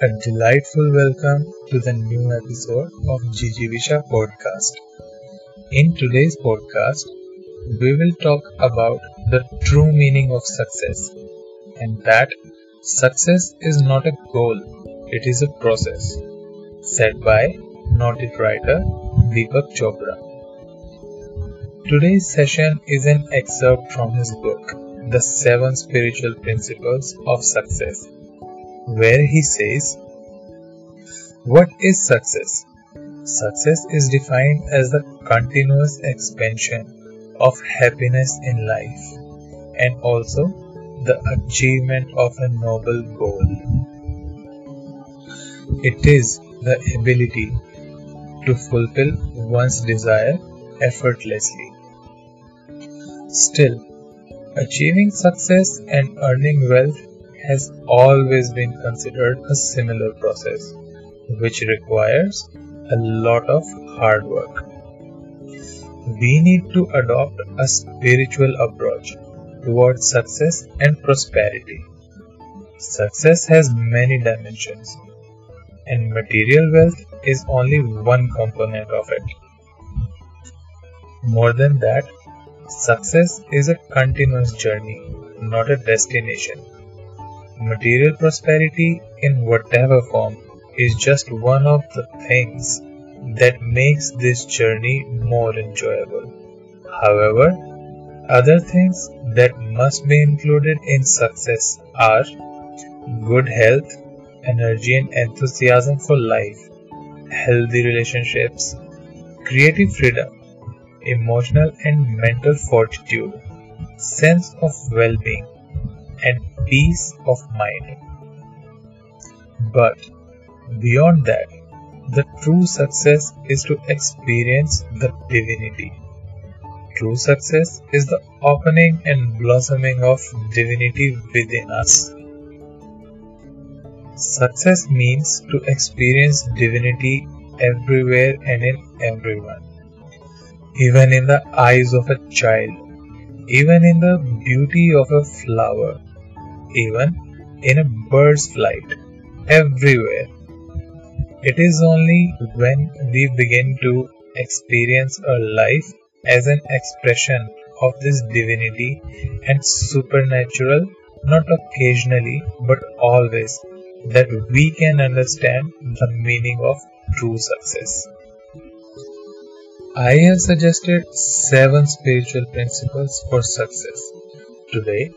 a delightful welcome to the new episode of Jijivisha podcast. In today's podcast, we will talk about the true meaning of success and that success is not a goal, it is a process. Said by noted writer Deepak Chopra. Today's session is an excerpt from his book, The Seven Spiritual Principles of Success where he says, What is success? Success is defined as the continuous expansion of happiness in life and also the achievement of a noble goal. It is the ability to fulfill one's desire effortlessly. Still, achieving success and earning wealth has always been considered a similar process, which requires a lot of hard work. We need to adopt a spiritual approach towards success and prosperity. Success has many dimensions, and material wealth is only one component of it. More than that, success is a continuous journey, not a destination. Material prosperity in whatever form is just one of the things that makes this journey more enjoyable. However, other things that must be included in success are good health, energy and enthusiasm for life, healthy relationships, creative freedom, emotional and mental fortitude, sense of well-being, and peace of mind. But beyond that, the true success is to experience the divinity. True success is the opening and blossoming of divinity within us. Success means to experience divinity everywhere and in everyone. Even in the eyes of a child, even in the beauty of a flower, even in a bird's flight, everywhere. It is only when we begin to experience a life as an expression of this divinity and supernatural, not occasionally but always, that we can understand the meaning of true success. I have suggested seven spiritual principles for success. Today,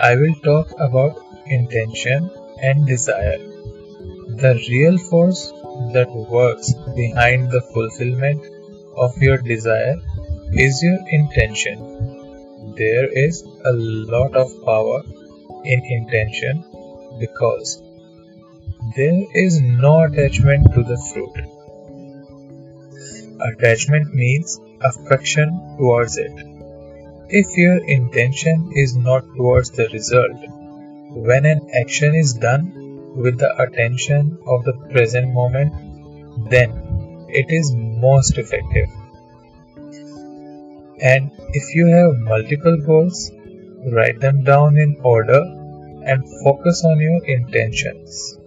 I will talk about intention and desire. The real force that works behind the fulfillment of your desire is your intention. There is a lot of power in intention because there is no attachment to the fruit. Attachment means affection towards it. If your intention is not towards the result, when an action is done with the attention of the present moment, then it is most effective. And if you have multiple goals, write them down in order and focus on your intentions.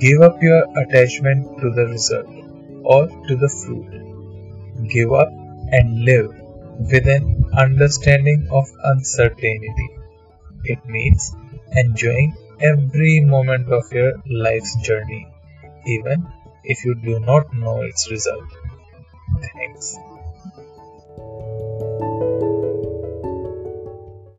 Give up your attachment to the result or to the fruit. Give up and live with an understanding of uncertainty. It means enjoying every moment of your life's journey, even if you do not know its result. Thanks.